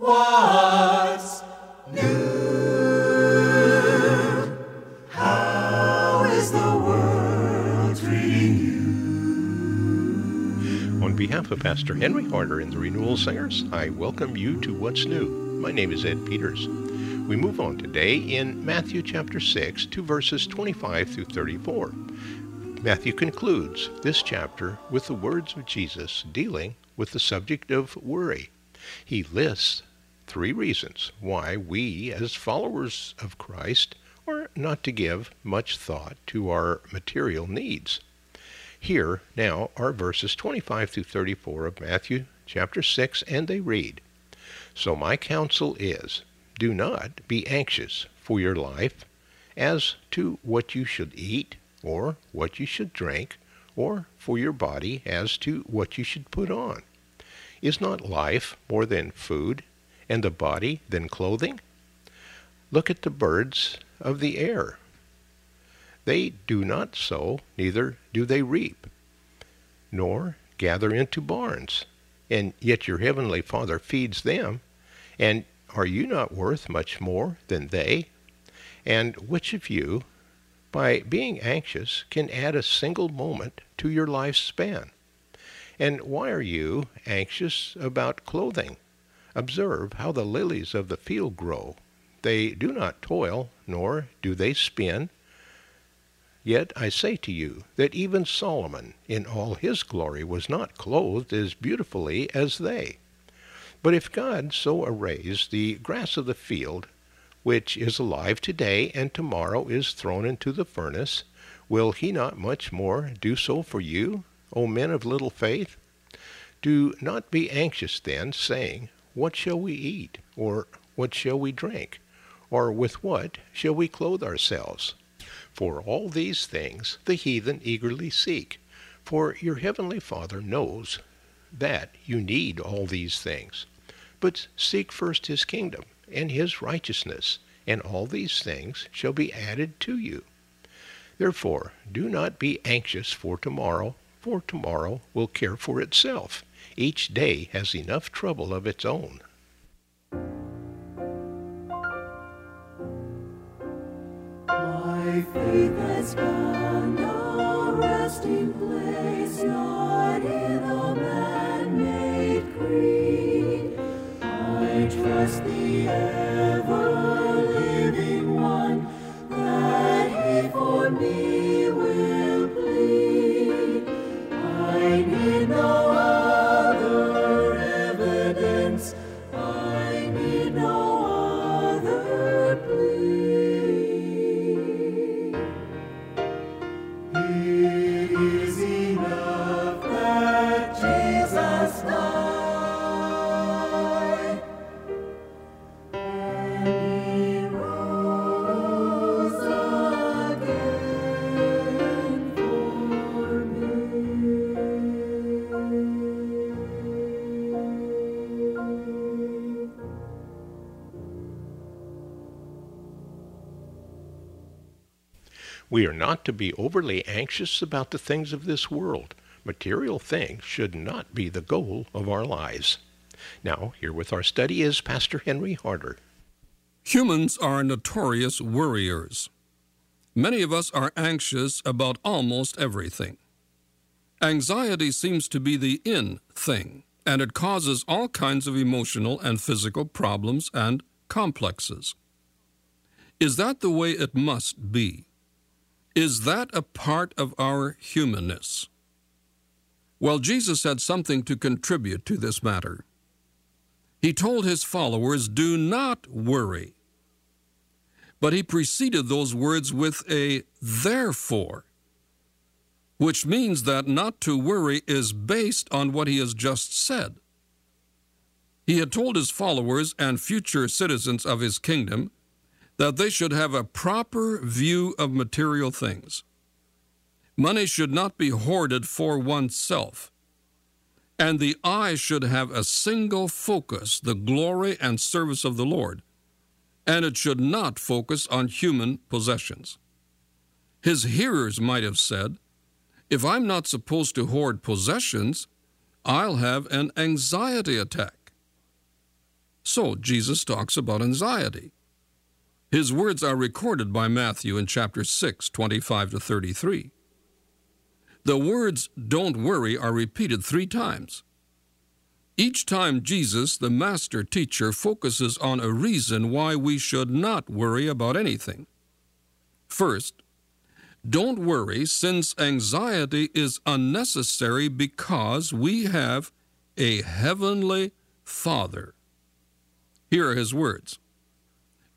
What's new? How is the world treating you? On behalf of Pastor Henry Harder and the Renewal Singers, I welcome you to What's New. My name is Ed Peters. We move on today in Matthew chapter 6 to verses 25 through 34. Matthew concludes this chapter with the words of Jesus dealing with the subject of worry. He lists three reasons why we, as followers of Christ, are not to give much thought to our material needs. Here now are verses 25 through 34 of Matthew chapter 6, and they read So my counsel is do not be anxious for your life as to what you should eat, or what you should drink, or for your body as to what you should put on. Is not life more than food, and the body than clothing? Look at the birds of the air. They do not sow, neither do they reap, nor gather into barns, and yet your heavenly Father feeds them. And are you not worth much more than they? And which of you, by being anxious, can add a single moment to your life's span? And why are you anxious about clothing? Observe how the lilies of the field grow. They do not toil, nor do they spin. Yet I say to you that even Solomon in all his glory was not clothed as beautifully as they. But if God so arrays the grass of the field, which is alive today and tomorrow is thrown into the furnace, will he not much more do so for you, O men of little faith? Do not be anxious then, saying, What shall we eat? Or what shall we drink? Or with what shall we clothe ourselves? For all these things the heathen eagerly seek. For your heavenly Father knows that you need all these things. But seek first his kingdom and his righteousness, and all these things shall be added to you. Therefore, do not be anxious for tomorrow, for tomorrow will care for itself. Each day has enough trouble of its own. My faith has found resting place, not in We are not to be overly anxious about the things of this world. Material things should not be the goal of our lives. Now, here with our study is Pastor Henry Harder. Humans are notorious worriers. Many of us are anxious about almost everything. Anxiety seems to be the in thing, and it causes all kinds of emotional and physical problems and complexes. Is that the way it must be? Is that a part of our humanness? Well, Jesus had something to contribute to this matter. He told his followers, Do not worry. But he preceded those words with a therefore, which means that not to worry is based on what he has just said. He had told his followers and future citizens of his kingdom that they should have a proper view of material things. Money should not be hoarded for oneself. And the eye should have a single focus, the glory and service of the Lord, and it should not focus on human possessions. His hearers might have said, If I'm not supposed to hoard possessions, I'll have an anxiety attack. So Jesus talks about anxiety. His words are recorded by Matthew in chapter 6, 25 to 33. The words don't worry are repeated three times. Each time Jesus, the master teacher, focuses on a reason why we should not worry about anything. First, don't worry since anxiety is unnecessary because we have a heavenly Father. Here are his words.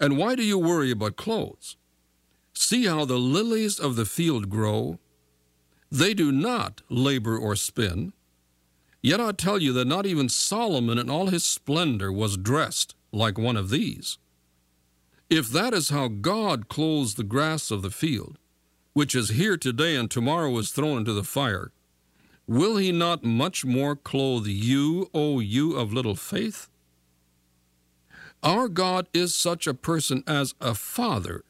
And why do you worry about clothes? See how the lilies of the field grow. They do not labor or spin. Yet I tell you that not even Solomon in all his splendor was dressed like one of these. If that is how God clothes the grass of the field, which is here today and tomorrow is thrown into the fire, will he not much more clothe you, O you of little faith? Our God is such a person as a father.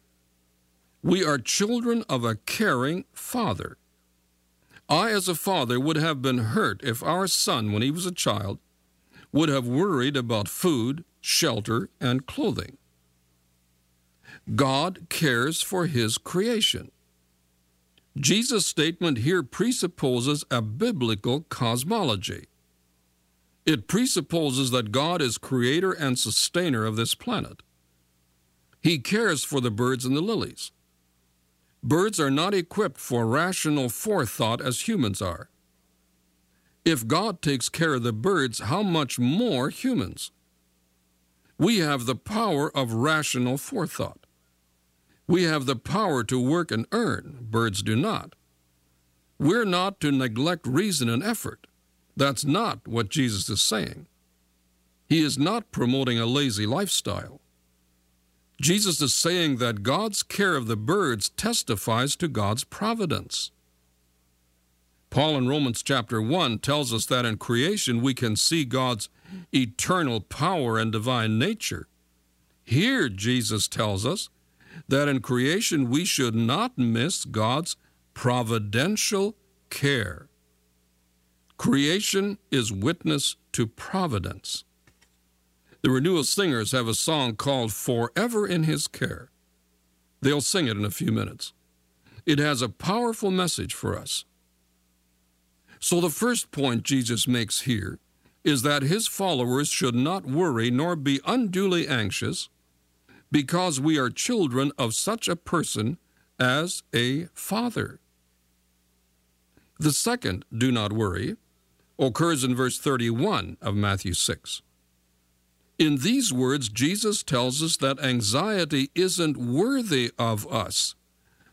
We are children of a caring father. I, as a father, would have been hurt if our son, when he was a child, would have worried about food, shelter, and clothing. God cares for his creation. Jesus' statement here presupposes a biblical cosmology. It presupposes that God is creator and sustainer of this planet. He cares for the birds and the lilies. Birds are not equipped for rational forethought as humans are. If God takes care of the birds, how much more humans? We have the power of rational forethought. We have the power to work and earn. Birds do not. We're not to neglect reason and effort. That's not what Jesus is saying. He is not promoting a lazy lifestyle. Jesus is saying that God's care of the birds testifies to God's providence. Paul in Romans chapter 1 tells us that in creation we can see God's eternal power and divine nature. Here, Jesus tells us that in creation we should not miss God's providential care. Creation is witness to providence. The Renewal Singers have a song called Forever in His Care. They'll sing it in a few minutes. It has a powerful message for us. So, the first point Jesus makes here is that his followers should not worry nor be unduly anxious because we are children of such a person as a father. The second, do not worry, occurs in verse 31 of Matthew 6. In these words, Jesus tells us that anxiety isn't worthy of us,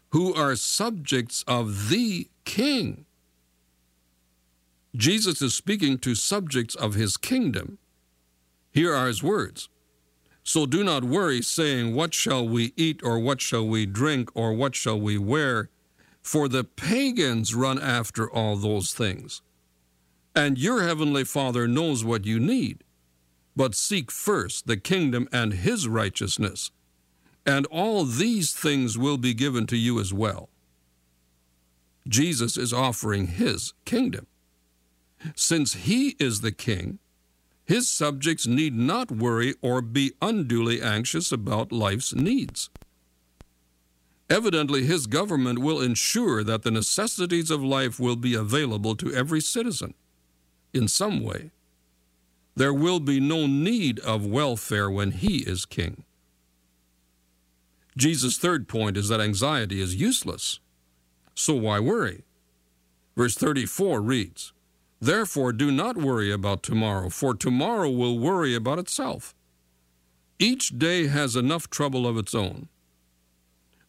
who are subjects of the King. Jesus is speaking to subjects of his kingdom. Here are his words. So do not worry, saying, What shall we eat, or what shall we drink, or what shall we wear? For the pagans run after all those things. And your heavenly Father knows what you need. But seek first the kingdom and his righteousness, and all these things will be given to you as well. Jesus is offering his kingdom. Since he is the king, his subjects need not worry or be unduly anxious about life's needs. Evidently, his government will ensure that the necessities of life will be available to every citizen in some way. There will be no need of welfare when he is king. Jesus' third point is that anxiety is useless. So why worry? Verse 34 reads, Therefore do not worry about tomorrow, for tomorrow will worry about itself. Each day has enough trouble of its own.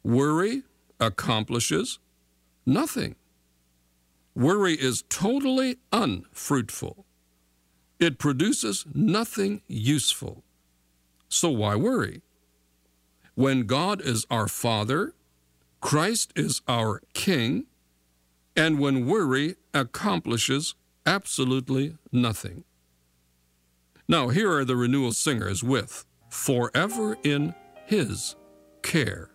Worry accomplishes nothing. Worry is totally unfruitful. it produces nothing useful. So why worry? When God is our Father, Christ is our King, and when worry accomplishes absolutely nothing. Now, here are the renewal singers with Forever in His Care.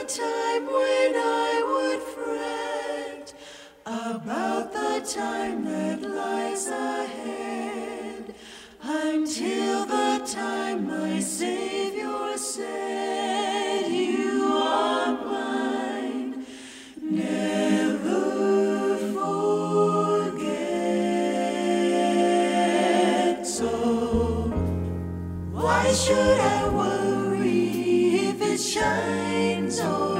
A time when I would fret about the time that lies ahead until the time my Savior said, You are mine, never forget. So why should I worry shines or